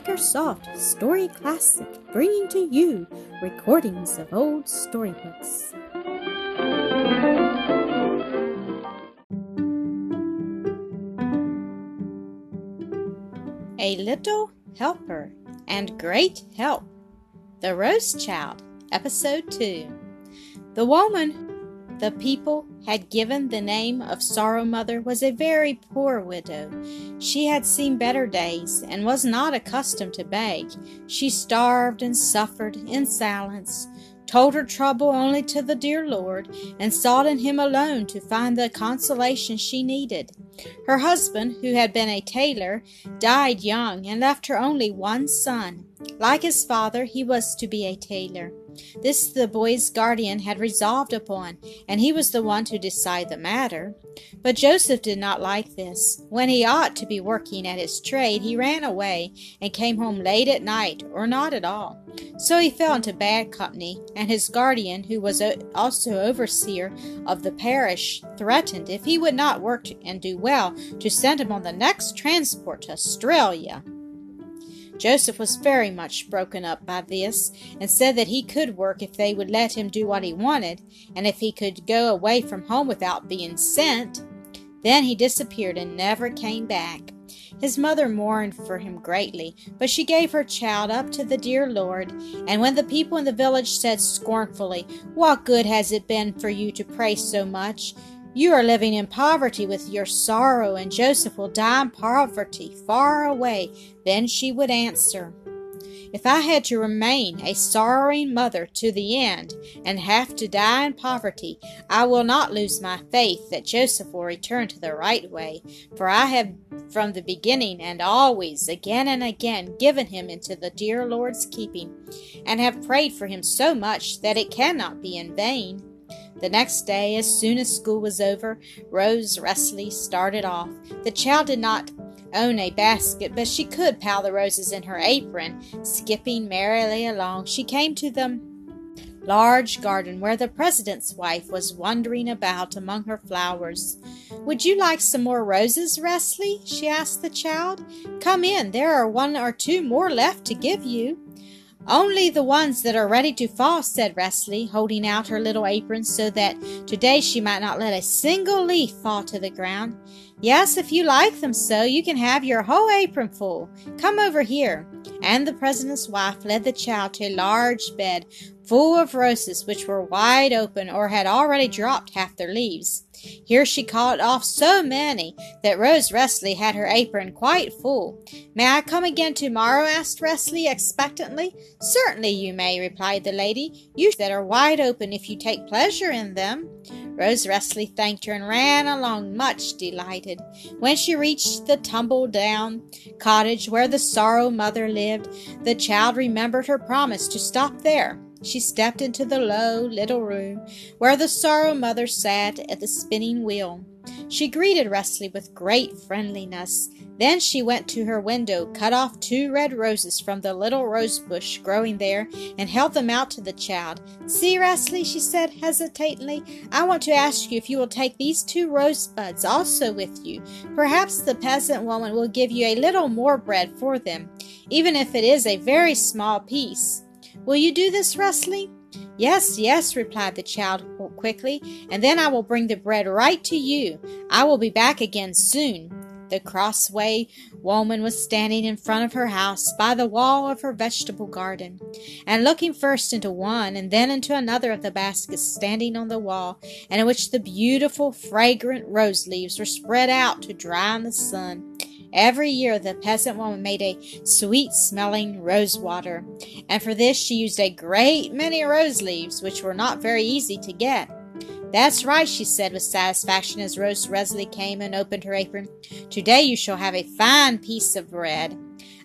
Makersoft Story Classic, bringing to you recordings of old storybooks. A Little Helper and Great Help. The Rose Child, Episode 2. The woman the people had given the name of Sorrow Mother was a very poor widow. She had seen better days and was not accustomed to beg. She starved and suffered in silence, told her trouble only to the dear Lord, and sought in Him alone to find the consolation she needed. Her husband, who had been a tailor, died young and left her only one son. Like his father, he was to be a tailor. This the boy's guardian had resolved upon, and he was the one to decide the matter. But Joseph did not like this. When he ought to be working at his trade, he ran away and came home late at night, or not at all. So he fell into bad company, and his guardian, who was also overseer of the parish, threatened, if he would not work and do well, to send him on the next transport to Australia. Joseph was very much broken up by this, and said that he could work if they would let him do what he wanted, and if he could go away from home without being sent. Then he disappeared and never came back. His mother mourned for him greatly, but she gave her child up to the dear Lord. And when the people in the village said scornfully, What good has it been for you to pray so much? You are living in poverty with your sorrow, and Joseph will die in poverty far away. Then she would answer, If I had to remain a sorrowing mother to the end, and have to die in poverty, I will not lose my faith that Joseph will return to the right way, for I have from the beginning and always, again and again, given him into the dear Lord's keeping, and have prayed for him so much that it cannot be in vain. The next day, as soon as school was over, Rose Resli started off. The child did not own a basket, but she could pile the roses in her apron. Skipping merrily along, she came to the large garden where the president's wife was wandering about among her flowers. Would you like some more roses, Resli? she asked the child. Come in, there are one or two more left to give you. Only the ones that are ready to fall, said Resli, holding out her little apron so that today she might not let a single leaf fall to the ground. Yes, if you like them so, you can have your whole apron full. Come over here. And the president's wife led the child to a large bed full of roses which were wide open or had already dropped half their leaves. Here she caught off so many that Rose Resli had her apron quite full. May I come again tomorrow? asked Resli expectantly. Certainly you may, replied the lady. You that are wide open if you take pleasure in them. Rose Resli thanked her and ran along much delighted. When she reached the tumble down cottage where the sorrow mother lived, the child remembered her promise to stop there. She stepped into the low little room where the sorrow mother sat at the spinning wheel. She greeted Resli with great friendliness. Then she went to her window, cut off two red roses from the little rose bush growing there, and held them out to the child. See, Resli, she said hesitatingly, I want to ask you if you will take these two rosebuds also with you. Perhaps the peasant woman will give you a little more bread for them, even if it is a very small piece. Will you do this, Resli? Yes, yes, replied the child quickly, and then I will bring the bread right to you. I will be back again soon. The crossway woman was standing in front of her house by the wall of her vegetable garden, and looking first into one and then into another of the baskets standing on the wall, and in which the beautiful, fragrant rose leaves were spread out to dry in the sun. Every year the peasant woman made a sweet smelling rose water, and for this she used a great many rose leaves, which were not very easy to get. That's right, she said with satisfaction as Rose Resli came and opened her apron. Today you shall have a fine piece of bread.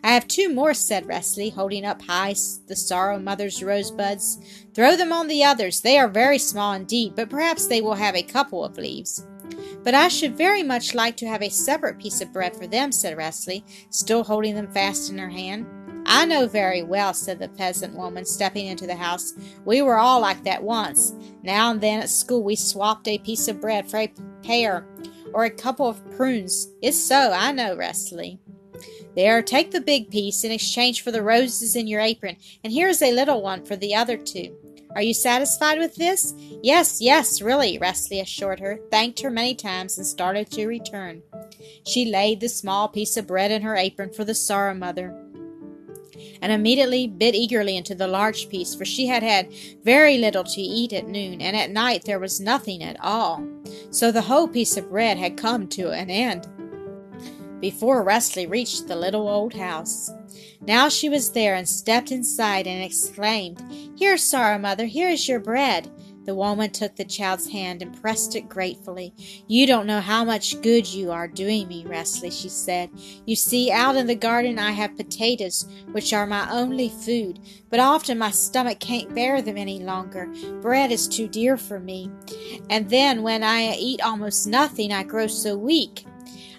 I have two more, said Resli, holding up high the sorrow mother's rosebuds. Throw them on the others. They are very small indeed, but perhaps they will have a couple of leaves. But I should very much like to have a separate piece of bread for them, said Resli, still holding them fast in her hand. I know very well, said the peasant woman, stepping into the house. We were all like that once. Now and then at school we swapped a piece of bread for a pear or a couple of prunes. It's so, I know, Resli. There, take the big piece in exchange for the roses in your apron, and here is a little one for the other two. Are you satisfied with this? Yes, yes, really, Resli assured her, thanked her many times, and started to return. She laid the small piece of bread in her apron for the Sorrow Mother, and immediately bit eagerly into the large piece, for she had had very little to eat at noon, and at night there was nothing at all. So the whole piece of bread had come to an end before Resli reached the little old house. Now she was there and stepped inside and exclaimed, Here, Sorrow Mother, here is your bread. The woman took the child's hand and pressed it gratefully. You don't know how much good you are doing me, Resli, she said. You see, out in the garden I have potatoes, which are my only food, but often my stomach can't bear them any longer. Bread is too dear for me. And then when I eat almost nothing, I grow so weak.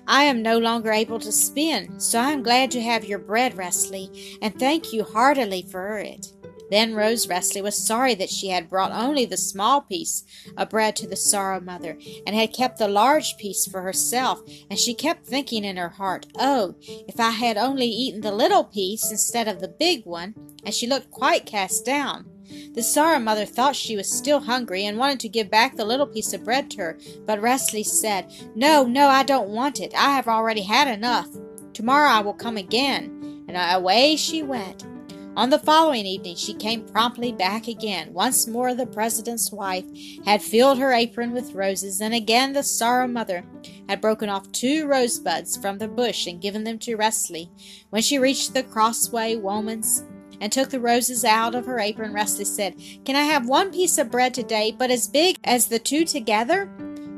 I am no longer able to spin, so I am glad to have your bread, Resli, and thank you heartily for it. Then Rose Resli was sorry that she had brought only the small piece of bread to the Sorrow Mother, and had kept the large piece for herself, and she kept thinking in her heart, Oh, if I had only eaten the little piece instead of the big one, and she looked quite cast down. The Sorrow Mother thought she was still hungry and wanted to give back the little piece of bread to her, but Resli said, No, no, I don't want it. I have already had enough. Tomorrow I will come again. And away she went. On the following evening she came promptly back again. Once more the President's wife had filled her apron with roses, and again the Sorrow Mother had broken off two rosebuds from the bush and given them to Resli. When she reached the crossway woman's and took the roses out of her apron, Resli said, Can I have one piece of bread today, but as big as the two together?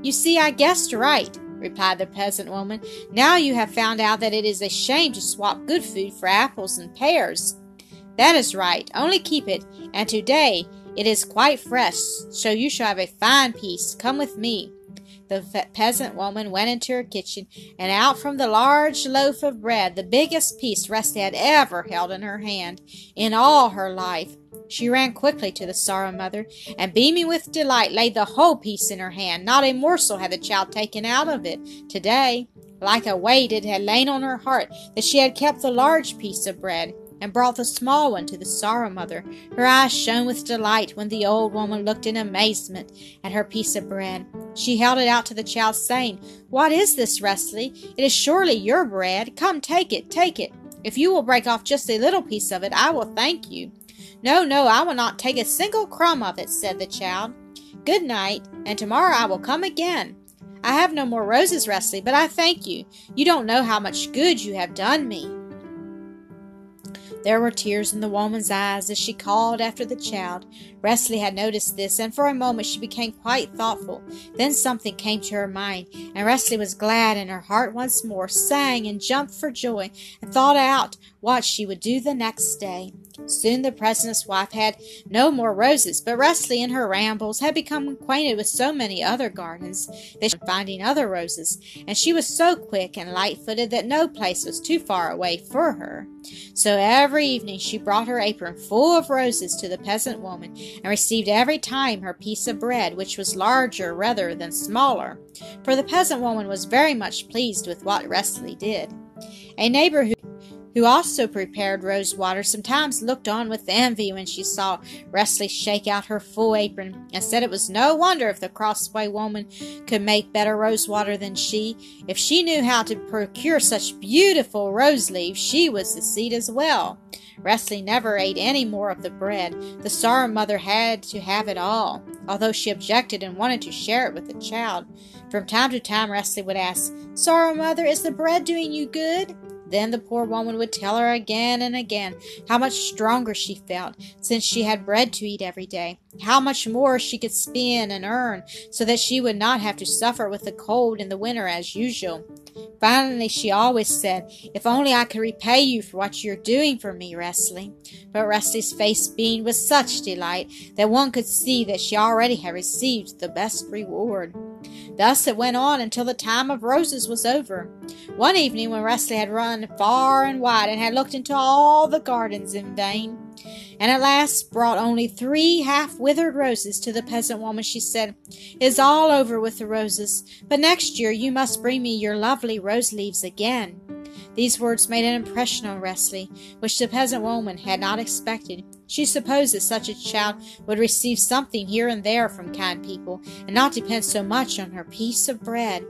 You see, I guessed right, replied the peasant woman. Now you have found out that it is a shame to swap good food for apples and pears. That is right, only keep it, and today it is quite fresh, so you shall have a fine piece. Come with me. The peasant woman went into her kitchen, and out from the large loaf of bread, the biggest piece Resli had ever held in her hand in all her life. She ran quickly to the Sorrow Mother, and beaming with delight, laid the whole piece in her hand. Not a morsel had the child taken out of it today. Like a weight, it had lain on her heart that she had kept the large piece of bread and brought the small one to the Sorrow Mother. Her eyes shone with delight when the old woman looked in amazement at her piece of bread. She held it out to the child, saying, What is this, Resli? It is surely your bread. Come, take it, take it. If you will break off just a little piece of it, I will thank you. No, no, I will not take a single crumb of it, said the child. Good night, and tomorrow I will come again. I have no more roses, Resli, but I thank you. You don't know how much good you have done me. There were tears in the woman's eyes as she called after the child. Resli had noticed this, and for a moment she became quite thoughtful. Then something came to her mind, and Resli was glad in her heart once more, sang and jumped for joy, and thought out what she would do the next day. Soon the president's wife had no more roses, but Resli in her rambles had become acquainted with so many other gardens that she was finding other roses, and she was so quick and light-footed that no place was too far away for her. So every evening she brought her apron full of roses to the peasant woman, and received every time her piece of bread, which was larger rather than smaller, for the peasant woman was very much pleased with what Resli did. A neighbor who who also prepared rose water, sometimes looked on with envy when she saw Resli shake out her full apron, and said it was no wonder if the crossway woman could make better rose water than she. If she knew how to procure such beautiful rose leaves, she was the succeed as well. Resli never ate any more of the bread. The sorrow mother had to have it all, although she objected and wanted to share it with the child. From time to time, Resli would ask, Sorrow mother, is the bread doing you good? Then the poor woman would tell her again and again how much stronger she felt since she had bread to eat every day, how much more she could spin and earn so that she would not have to suffer with the cold in the winter as usual. Finally, she always said, If only I could repay you for what you're doing for me, Resli. But Resli's face beamed with such delight that one could see that she already had received the best reward. Thus it went on until the time of roses was over. One evening, when Resli had run far and wide and had looked into all the gardens in vain, and at last brought only three half withered roses to the peasant woman, she said, It is all over with the roses, but next year you must bring me your lovely rose leaves again. These words made an impression on Resli, which the peasant woman had not expected. She supposed that such a child would receive something here and there from kind people, and not depend so much on her piece of bread.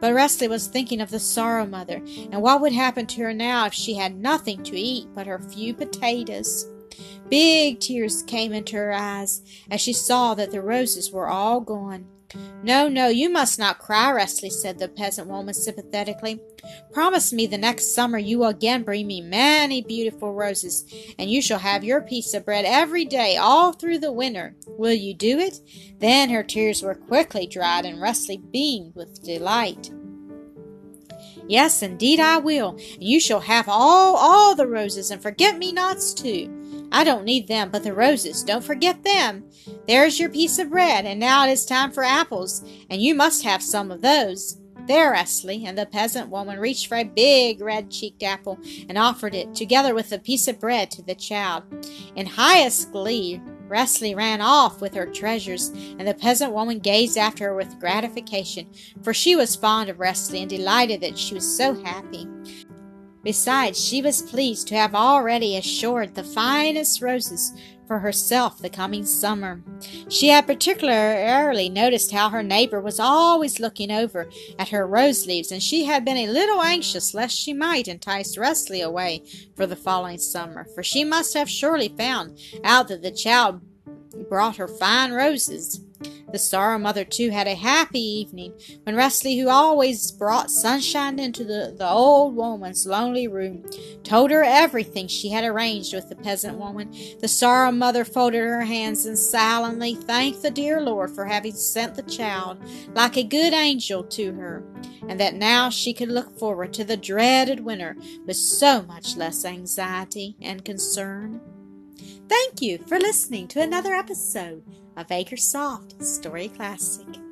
But Resli was thinking of the sorrow mother, and what would happen to her now if she had nothing to eat but her few potatoes. Big tears came into her eyes as she saw that the roses were all gone. No, no, you must not cry, Resli, said the peasant woman sympathetically. Promise me the next summer you will again bring me many beautiful roses, and you shall have your piece of bread every day all through the winter. Will you do it? Then her tears were quickly dried, and Resli beamed with delight. Yes, indeed I will, and you shall have all, all the roses, and forget-me-nots too. I don't need them, but the roses, don't forget them. There's your piece of bread, and now it is time for apples, and you must have some of those. There, Resli, and the peasant woman reached for a big red-cheeked apple and offered it, together with a piece of bread, to the child. In highest glee, Resli ran off with her treasures, and the peasant woman gazed after her with gratification, for she was fond of Resli and delighted that she was so happy. Besides, she was pleased to have already assured the finest roses for herself the coming summer. She had particularly noticed how her neighbor was always looking over at her rose leaves, and she had been a little anxious lest she might entice Resli away for the following summer, for she must have surely found out that the child brought her fine roses. The Sorrow Mother, too, had a happy evening when Resli, who always brought sunshine into the, the old woman's lonely room, told her everything she had arranged with the peasant woman. The Sorrow Mother folded her hands and silently thanked the dear Lord for having sent the child like a good angel to her, and that now she could look forward to the dreaded winter with so much less anxiety and concern. Thank you for listening to another episode of Acresoft Story Classic.